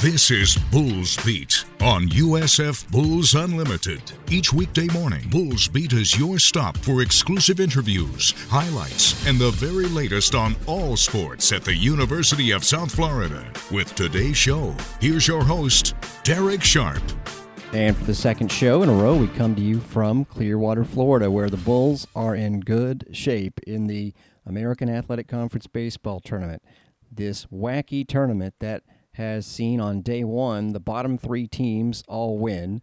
This is Bulls Beat on USF Bulls Unlimited. Each weekday morning, Bulls Beat is your stop for exclusive interviews, highlights, and the very latest on all sports at the University of South Florida. With today's show, here's your host, Derek Sharp. And for the second show in a row, we come to you from Clearwater, Florida, where the Bulls are in good shape in the American Athletic Conference Baseball Tournament. This wacky tournament that has seen on day one the bottom three teams all win,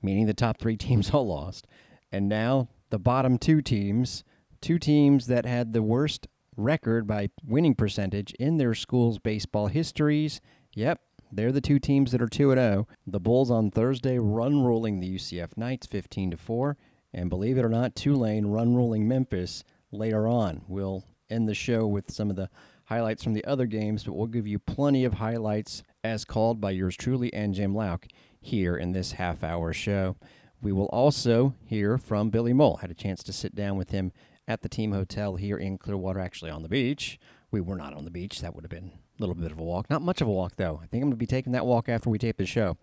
meaning the top three teams all lost. And now the bottom two teams, two teams that had the worst record by winning percentage in their school's baseball histories. Yep, they're the two teams that are 2 0. The Bulls on Thursday run ruling the UCF Knights 15 to 4. And believe it or not, Tulane run ruling Memphis later on. We'll end the show with some of the highlights from the other games, but we'll give you plenty of highlights as called by yours truly and Jim Lauk here in this half hour show. We will also hear from Billy Mohl. Had a chance to sit down with him at the team hotel here in Clearwater, actually on the beach. We were not on the beach. That would have been a little bit of a walk. Not much of a walk, though. I think I'm going to be taking that walk after we tape the show.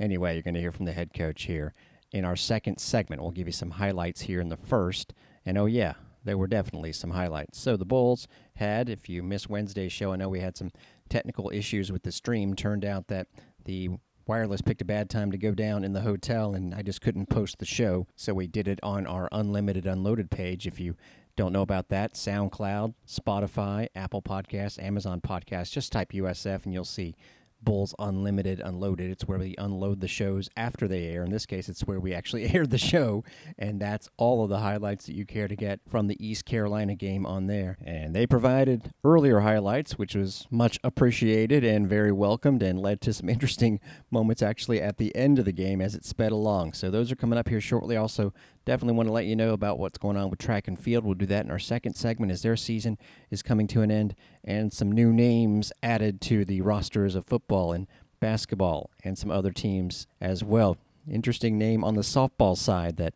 Anyway, you're going to hear from the head coach here in our second segment. We'll give you some highlights here in the first. And oh, yeah, there were definitely some highlights. So the Bulls had, if you missed Wednesday's show, I know we had some technical issues with the stream. Turned out that the wireless picked a bad time to go down in the hotel, and I just couldn't post the show. So we did it on our Unlimited Unloaded page. If you don't know about that, SoundCloud, Spotify, Apple Podcasts, Amazon Podcasts, just type USF and you'll see Bulls Unlimited Unloaded. It's where we unload the shows after they air. In this case, it's where we actually aired the show, and that's all of the highlights that you care to get from the East Carolina game on there. And they provided earlier highlights, which was much appreciated and very welcomed, and led to some interesting moments actually at the end of the game as it sped along. So those are coming up here shortly. Also, definitely want to let you know about what's going on with track and field. We'll do that in our second segment as their season is coming to an end and some new names added to the rosters of football and basketball and some other teams as well. Interesting name on the softball side that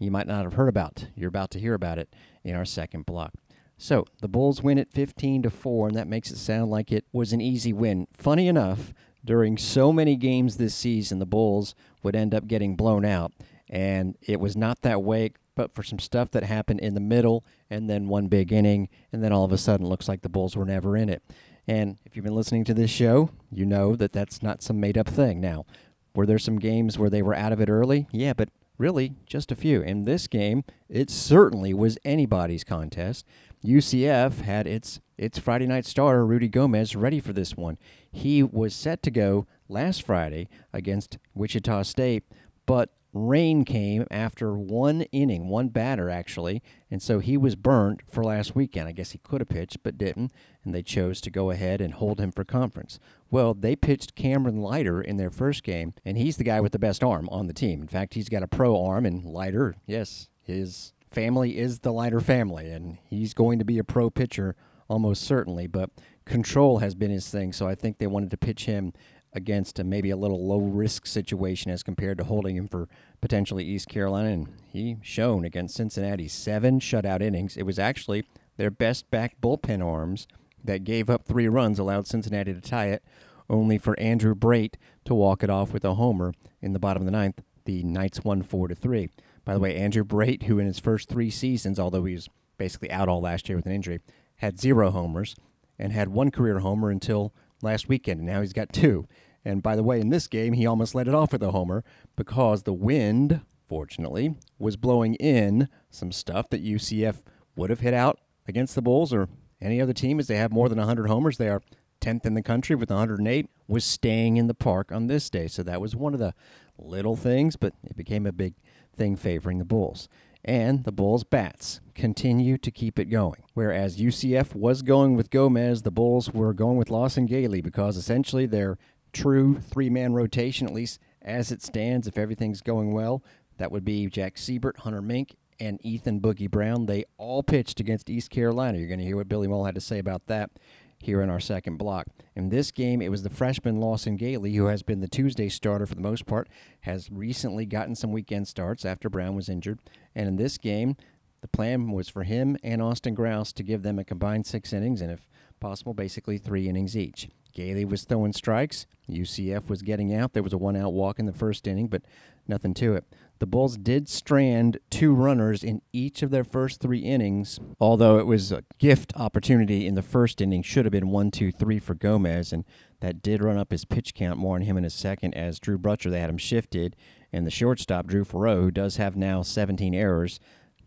you might not have heard about. You're about to hear about it in our second block. So the Bulls win it 15 to 4, and that makes it sound like it was an easy win. Funny enough, during so many games this season, the Bulls would end up getting blown out and it was not that way but for some stuff that happened in the middle and then one big inning and then all of a sudden looks like the bulls were never in it. And if you've been listening to this show you know that that's not some made up thing. Now were there some games where they were out of it early? Yeah but really just a few. In this game it certainly was anybody's contest. Ucf had its its friday night starter rudy gomez ready for this one. He was set to go last friday against wichita state but rain came after one inning, one batter actually, and so he was burnt for last weekend. I guess he could have pitched but didn't, and they chose to go ahead and hold him for conference. Well, they pitched Cameron Leiter in their first game, and he's the guy with the best arm on the team. In fact, he's got a pro arm, and Leiter, yes, his family is the Leiter family, and he's going to be a pro pitcher almost certainly, but control has been his thing, so I think they wanted to pitch him against a, maybe a little low risk situation as compared to holding him for potentially East Carolina. And he shown against Cincinnati seven shutout innings. It was actually their best back bullpen arms that gave up three runs, allowed Cincinnati to tie it, only for Andrew Brate to walk it off with a homer in the bottom of the ninth. The Knights won four to three. By the way, Andrew Brate, who in his first three seasons, although he was basically out all last year with an injury, had zero homers and had one career homer until last weekend, and now he's got two. And by the way, in this game, he almost let it off with a homer because the wind, fortunately, was blowing in some stuff that UCF would have hit out against the Bulls or any other team as they have more than 100 homers. They are 10th in the country with 108, was staying in the park on this day. So that was one of the little things, but it became a big thing favoring the Bulls and the Bulls' bats continue to keep it going. Whereas UCF was going with Gomez, the Bulls were going with Lawson Gailey because essentially their true three man rotation, at least as it stands, if everything's going well, that would be Jack Siebert, Hunter Mink, and Ethan Boogie Brown. They all pitched against East Carolina. You're going to hear what Billy Mohl had to say about that here in our second block. In this game, it was the freshman Lawson Gailey, who has been the Tuesday starter for the most part, has recently gotten some weekend starts after Brown was injured. And in this game, the plan was for him and Austin Grouse to give them a combined six innings and, if possible, basically three innings each. Gailey was throwing strikes. UCF was getting out. There was a one out walk in the first inning, but nothing to it. The Bulls did strand two runners in each of their first three innings, although it was a gift opportunity in the first inning. Should have been one, two, three for Gomez, and that did run up his pitch count more on him in a second as Drew Brutcher, they had him shifted, and the shortstop, Drew Farreau, who does have now 17 errors,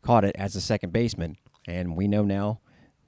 caught it as a second baseman. And we know now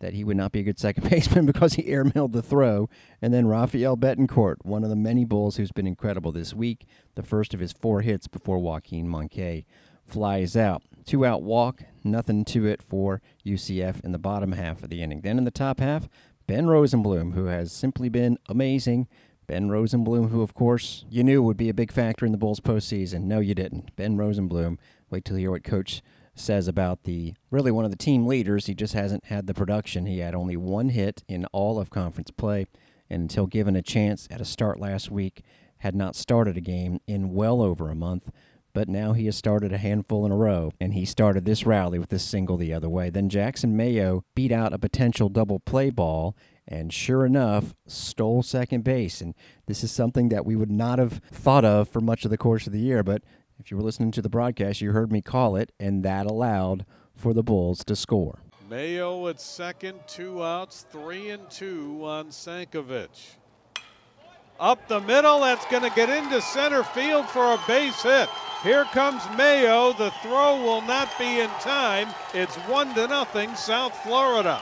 that he would not be a good second baseman because he airmailed the throw. And then Rafael Betancourt, one of the many Bulls who's been incredible this week, the first of his four hits before Joaquin Moncay flies out. Two out walk, nothing to it for UCF in the bottom half of the inning. Then in the top half, Ben Rosenblum, who has simply been amazing. Ben Rosenblum, who, of course, you knew would be a big factor in the Bulls postseason. No, you didn't. Ben Rosenblum, wait till you hear what Coach says about the really one of the team leaders. He just hasn't had the production. He had only one hit in all of conference play, and until given a chance at a start last week, had not started a game in well over a month. But now he has started a handful in a row, and he started this rally with this single the other way. Then Jackson Mayo beat out a potential double play ball and sure enough, stole second base. And this is something that we would not have thought of for much of the course of the year, but if you were listening to the broadcast, you heard me call it, and that allowed for the Bulls to score. Mayo at second, two outs, three and two on Sankovic. Up the middle, that's going to get into center field for a base hit. Here comes Mayo. The throw will not be in time. It's one to nothing, South Florida.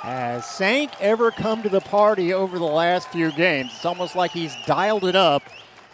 Has Sank ever come to the party over the last few games? It's almost like he's dialed it up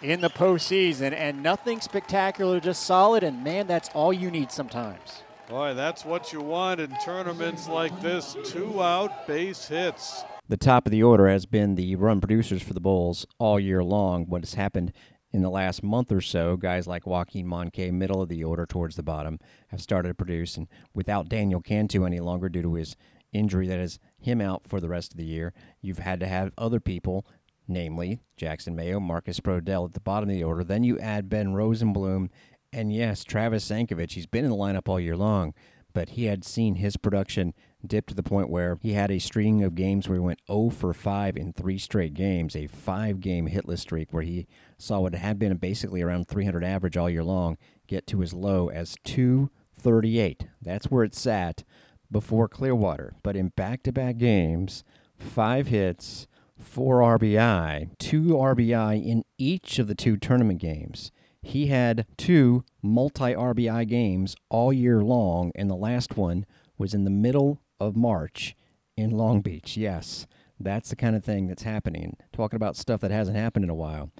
in the postseason, and nothing spectacular, just solid. And man, that's all you need sometimes. Boy, that's what you want in tournaments like this two out base hits. The top of the order has been the run producers for the Bulls all year long. What has happened in the last month or so, guys like Joaquin Moncay, middle of the order towards the bottom, have started to produce. And without Daniel Cantu any longer due to his injury that is him out for the rest of the year, you've had to have other people namely Jackson Mayo, Marcus Brodell at the bottom of the order. Then you add Ben Rosenblum, and yes, Travis Sankovic. He's been in the lineup all year long, but he had seen his production dip to the point where he had a string of games where he went 0 for 5 in three straight games, a five game hitless streak where he saw what had been basically around 300 average all year long get to as low as 238. That's where it sat before Clearwater. But in back to back games, five hits, four RBI, two RBI in each of the two tournament games. He had two multi RBI games all year long, and the last one was in the middle of March in Long Beach. Yes, that's the kind of thing that's happening. Talking about stuff that hasn't happened in a while.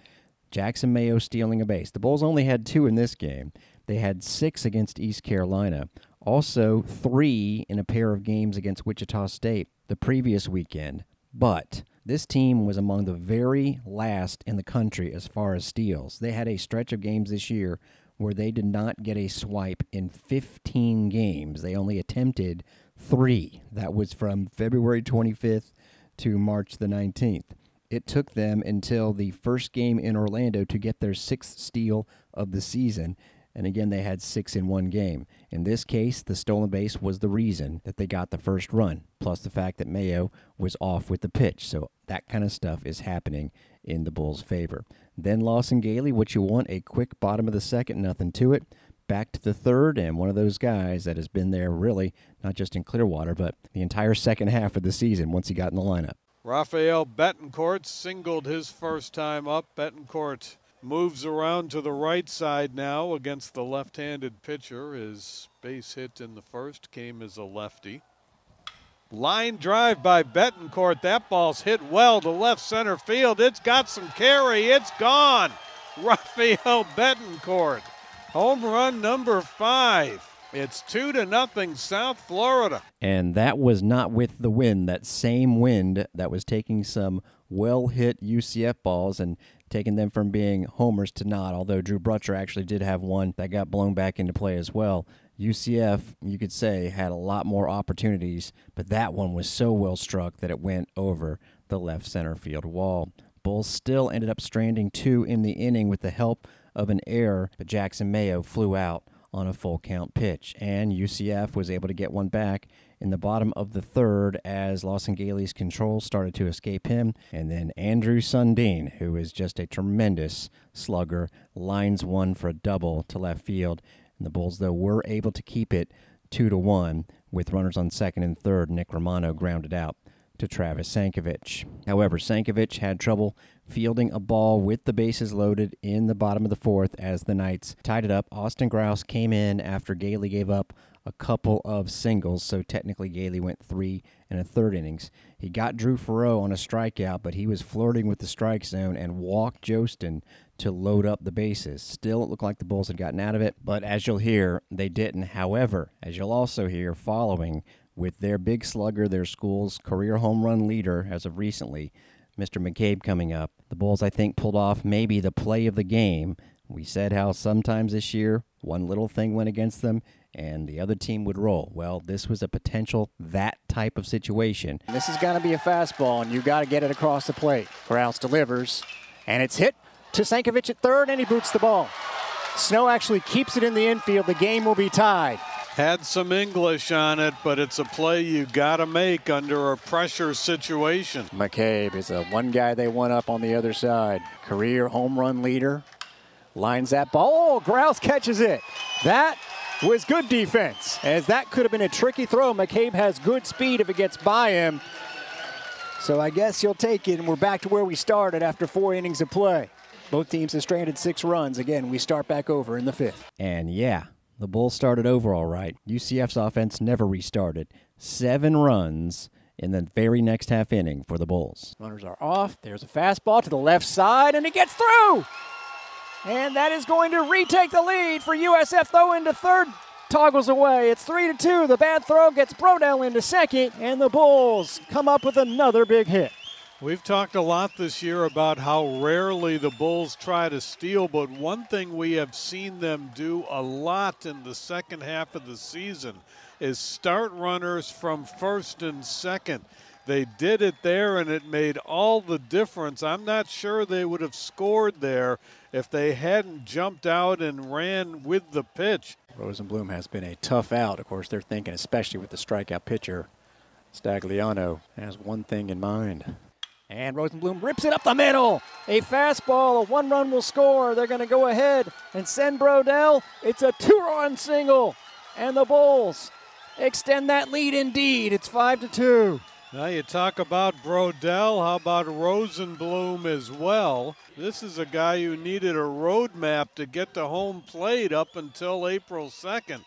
Jackson Mayo stealing a base. The Bulls only had two in this game. They had six against East Carolina. Also, three in a pair of games against Wichita State the previous weekend. But this team was among the very last in the country as far as steals. They had a stretch of games this year where they did not get a swipe in 15 games. They only attempted three. That was from February 25th to March the 19th. It took them until the first game in Orlando to get their sixth steal of the season, and again, they had six in one game. In this case, the stolen base was the reason that they got the first run, plus the fact that Mayo was off with the pitch. So that kind of stuff is happening in the Bulls' favor. Then Lawson Gailey, what you want, a quick bottom of the second, nothing to it. Back to the third, and one of those guys that has been there really, not just in Clearwater, but the entire second half of the season once he got in the lineup. Rafael Betancourt singled his first time up. Betancourt moves around to the right side now against the left handed pitcher. His base hit in the first came as a lefty. Line drive by Betancourt. That ball's hit well to left center field. It's got some carry. It's gone. Rafael Betancourt. Home run number five. It's two to nothing, South Florida. And that was not with the wind, that same wind that was taking some well hit UCF balls and taking them from being homers to not, although Drew Brutcher actually did have one that got blown back into play as well. UCF, you could say, had a lot more opportunities, but that one was so well struck that it went over the left center field wall. Bulls still ended up stranding two in the inning with the help of an error, but Jackson Mayo flew out on a full count pitch, and UCF was able to get one back in the bottom of the third as Lawson Gailey's control started to escape him. And then Andrew Sundin, who is just a tremendous slugger, lines one for a double to left field. And the Bulls, though, were able to keep it two to one with runners on second and third. Nick Romano grounded out to Travis Sankovic. However, Sankovic had trouble fielding a ball with the bases loaded in the bottom of the fourth as the Knights tied it up. Austin Grouse came in after Gailey gave up a couple of singles, so technically Gailey went three and a third innings. He got Drew Farrow on a strikeout, but he was flirting with the strike zone and walked Jostin to load up the bases. Still, it looked like the Bulls had gotten out of it, but as you'll hear, they didn't. However, as you'll also hear following with their big slugger, their school's career home run leader as of recently, Mr. McCabe coming up, the Bulls, I think, pulled off maybe the play of the game. We said how sometimes this year one little thing went against them and the other team would roll. Well, this was a potential that type of situation. This is going to be a fastball, and you've got to get it across the plate. Krause delivers, and it's hit to Sankovic at third, and he boots the ball. Snow actually keeps it in the infield. The game will be tied. Had some English on it, but it's a play you got to make under a pressure situation. McCabe is a one guy they want up on the other side. Career home run leader. Lines that ball. Oh, Grouse catches it. That was good defense, as that could have been a tricky throw. McCabe has good speed if it gets by him. So I guess you'll take it, and we're back to where we started after four innings of play. Both teams have stranded six runs. Again, we start back over in the fifth. And yeah, the Bulls started over all right. UCF's offense never restarted. Seven runs in the very next half inning for the Bulls. Runners are off. There's a fastball to the left side, and it gets through. And that is going to retake the lead for USF, though, into third. Toggles away. It's 3 to 2. The bad throw gets Brodell into second, and the Bulls come up with another big hit. We've talked a lot this year about how rarely the Bulls try to steal, but one thing we have seen them do a lot in the second half of the season is start runners from first and second. They did it there, and it made all the difference. I'm not sure they would have scored there if they hadn't jumped out and ran with the pitch. Rosenblum has been a tough out. Of course, they're thinking, especially with the strikeout pitcher, Stagliano has one thing in mind. And Rosenblum rips it up the middle. A fastball, a one run will score. They're going to go ahead and send Brodell. It's a two run single. And the Bulls extend that lead indeed. It's 5 to 2. Now you talk about Brodell. How about Rosenblum as well? This is a guy who needed a roadmap to get to home plate up until April 2nd.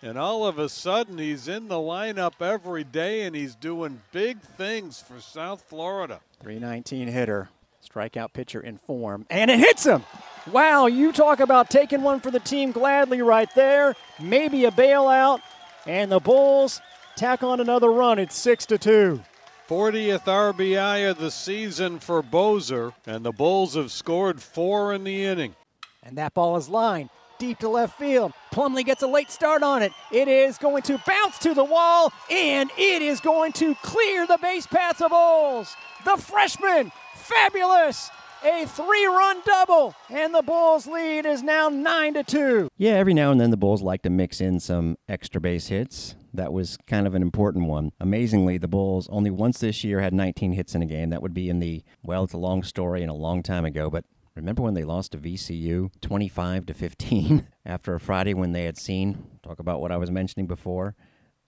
And all of a sudden, he's in the lineup every day and he's doing big things for South Florida. 319 hitter, strikeout pitcher in form, and it hits him. Wow, you talk about taking one for the team gladly right there. Maybe a bailout, and the Bulls tack on another run. It's 6 to 2. 40th RBI of the season for Bozer, and the Bulls have scored four in the inning. And that ball is lined deep to left field. Plumlee gets a late start on it. It is going to bounce to the wall, and it is going to clear the base paths of Bulls. The freshman, fabulous. A three-run double, and the Bulls' lead is now nine to two. Yeah, every now and then the Bulls like to mix in some extra base hits. That was kind of an important one. Amazingly, the Bulls only once this year had 19 hits in a game. That would be in the well, it's a long story and a long time ago, but Remember when they lost to VCU 25 to 15 after a Friday when they had seen, talk about what I was mentioning before,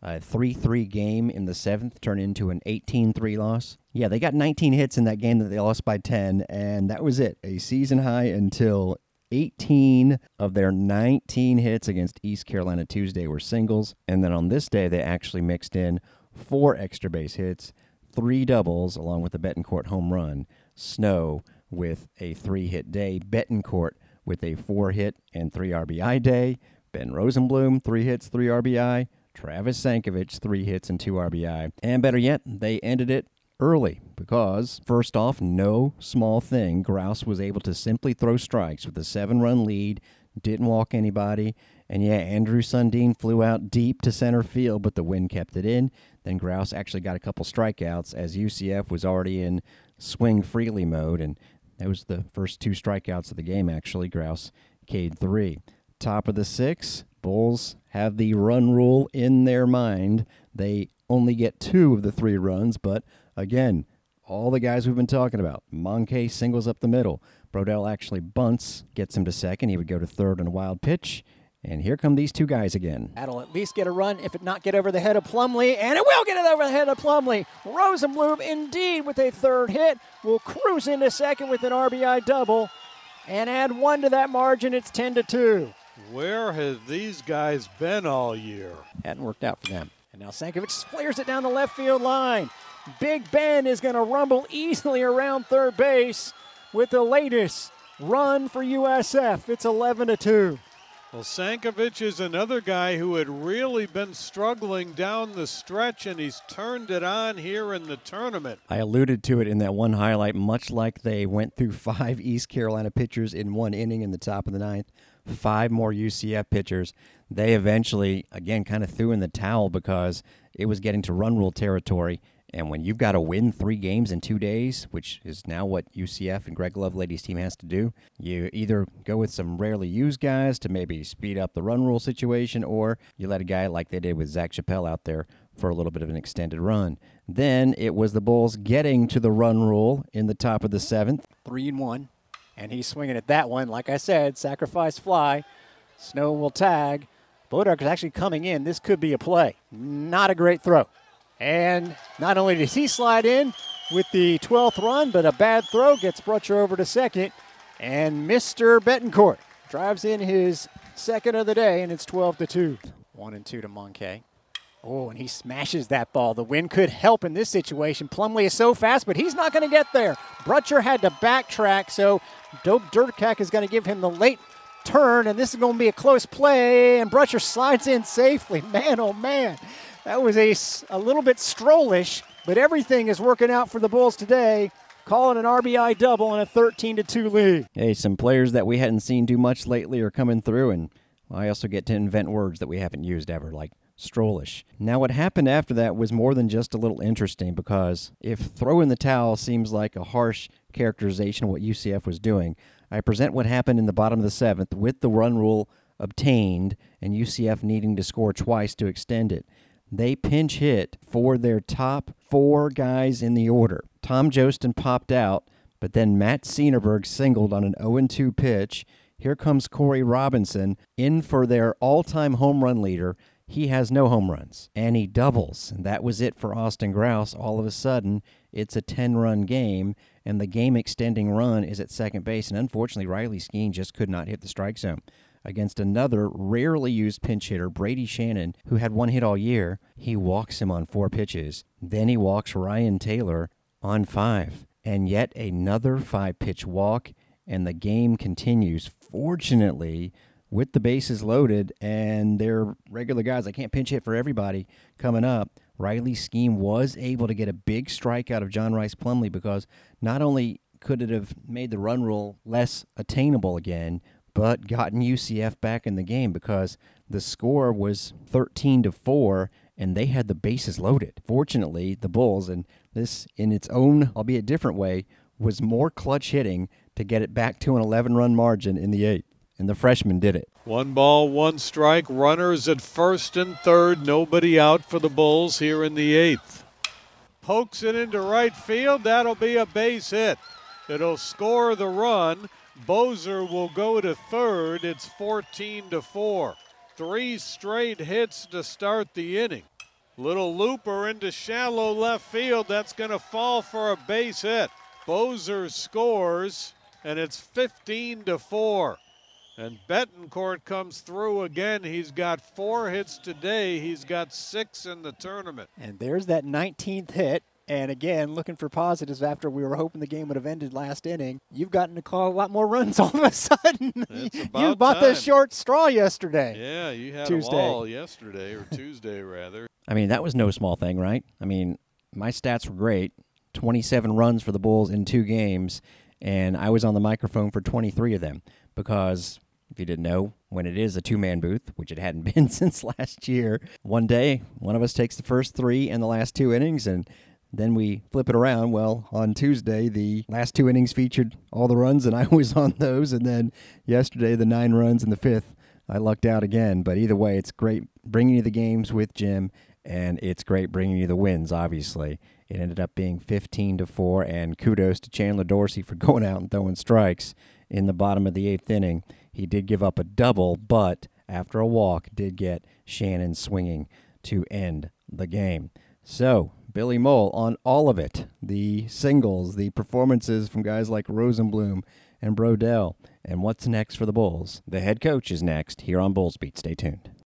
a 3 3 game in the seventh turned into an 18 3 loss? Yeah, they got 19 hits in that game that they lost by 10, and that was it. A season high until 18 of their 19 hits against East Carolina Tuesday were singles. And then on this day, they actually mixed in four extra base hits, three doubles, along with the Betancourt home run. Snow with a three hit day, Betancourt with a four hit and three RBI day, Ben Rosenblum, three hits, three RBI, Travis Sankovic, three hits and two RBI. And better yet, they ended it early because, first off, no small thing. Grouse was able to simply throw strikes with a seven run lead, didn't walk anybody. And yeah, Andrew Sundin flew out deep to center field, but the wind kept it in. Then Grouse actually got a couple strikeouts as UCF was already in swing freely mode, and that was the first two strikeouts of the game, actually. Grouse Cade three. Top of the six, Bulls have the run rule in their mind. They only get two of the three runs, but again, all the guys we've been talking about. Moncay singles up the middle. Brodell actually bunts, gets him to second. He would go to third on a wild pitch. And here come these two guys again. That'll at least get a run, if it not get over the head of Plumlee, and it will get it over the head of Plumlee. Rosenblum, indeed, with a third hit, will cruise into second with an RBI double, and add one to that margin. It's 10 to two. Where have these guys been all year? Hadn't worked out for them. And now Sankovic flares it down the left field line. Big Ben is going to rumble easily around third base with the latest run for USF. It's 11 to 2. Well, Sankovic is another guy who had really been struggling down the stretch, and he's turned it on here in the tournament. I alluded to it in that one highlight, much like they went through five East Carolina pitchers in one inning in the top of the ninth, five more UCF pitchers. They eventually, again, kind of threw in the towel because it was getting to run rule territory and when you've got to win three games in two days, which is now what UCF and Greg Lovelady's team has to do, you either go with some rarely used guys to maybe speed up the run rule situation, or you let a guy like they did with Zach Chappelle out there for a little bit of an extended run. Then it was the Bulls getting to the run rule in the top of the seventh. Three and one. And he's swinging at that one. Like I said, sacrifice fly. Snow will tag. Bodark is actually coming in. This could be a play. Not a great throw. And not only does he slide in with the 12th run, but a bad throw gets Brutcher over to second. And Mr. Betancourt drives in his second of the day, and it's 12 to 2. One and two to Moncay. Oh, and he smashes that ball. The wind could help in this situation. Plumlee is so fast, but he's not going to get there. Brutcher had to backtrack, so Dope Dirtkak is going to give him the late turn, and this is going to be a close play. And Brutcher slides in safely. Man, oh man. That was a, a little bit strollish, but everything is working out for the Bulls today. Calling an RBI double in a 13 to 2 lead. Hey, some players that we hadn't seen do much lately are coming through, and I also get to invent words that we haven't used ever, like strollish. Now, what happened after that was more than just a little interesting because if throwing the towel seems like a harsh characterization of what UCF was doing, I present what happened in the bottom of the seventh with the run rule obtained and UCF needing to score twice to extend it they pinch hit for their top four guys in the order. Tom Jostin popped out, but then Matt Sienerberg singled on an 0 2 pitch. Here comes Corey Robinson in for their all time home run leader. He has no home runs, and he doubles. And that was it for Austin Grouse. All of a sudden, it's a 10 run game, and the game extending run is at second base. And unfortunately, Riley Skeen just could not hit the strike zone against another rarely used pinch hitter, Brady Shannon, who had one hit all year. He walks him on four pitches. Then he walks Ryan Taylor on five. And yet another five pitch walk, and the game continues. Fortunately, with the bases loaded and their regular guys, I can't pinch hit for everybody coming up. Riley Skeen was able to get a big strike out of John Rhys Plumlee because not only could it have made the run rule less attainable again, but gotten UCF back in the game because the score was 13 to 4 and they had the bases loaded. Fortunately, the Bulls and this in its own albeit different way was more clutch hitting to get it back to an 11 run margin in the 8th and the freshman did it. One ball, one strike, runners at first and third, nobody out for the Bulls here in the 8th. Pokes it into right field, that'll be a base hit. It'll score the run Bozer will go to third. It's 14 to 4. Three straight hits to start the inning. Little looper into shallow left field. That's going to fall for a base hit. Bozer scores, and it's 15 to 4. And Betancourt comes through again. He's got four hits today. He's got six in the tournament. And there's that 19th hit. And again, looking for positives after we were hoping the game would have ended last inning. You've gotten to call a lot more runs all of a sudden. you bought time. the short straw yesterday. Yeah, you had Tuesday. them all yesterday or Tuesday rather. I mean, that was no small thing, right? I mean, my stats were great. 27 runs for the Bulls in two games, and I was on the microphone for 23 of them because if you didn't know, when it is a two man booth, which it hadn't been since last year, one day one of us takes the first three and the last two innings, and then we flip it around. Well, on Tuesday, the last two innings featured all the runs, and I was on those. And then yesterday, the nine runs in the fifth, I lucked out again. But either way, it's great bringing you the games with Jim and it's great bringing you the wins. Obviously, it ended up being 15 to four, and kudos to Chandler Dorsey for going out and throwing strikes in the bottom of the eighth inning. He did give up a double, but after a walk, did get Shannon swinging to end the game. So, Billy Mohl on all of it the singles, the performances from guys like Rosenblum and Brodell. And what's next for the Bulls? The head coach is next here on Bulls Beat. Stay tuned.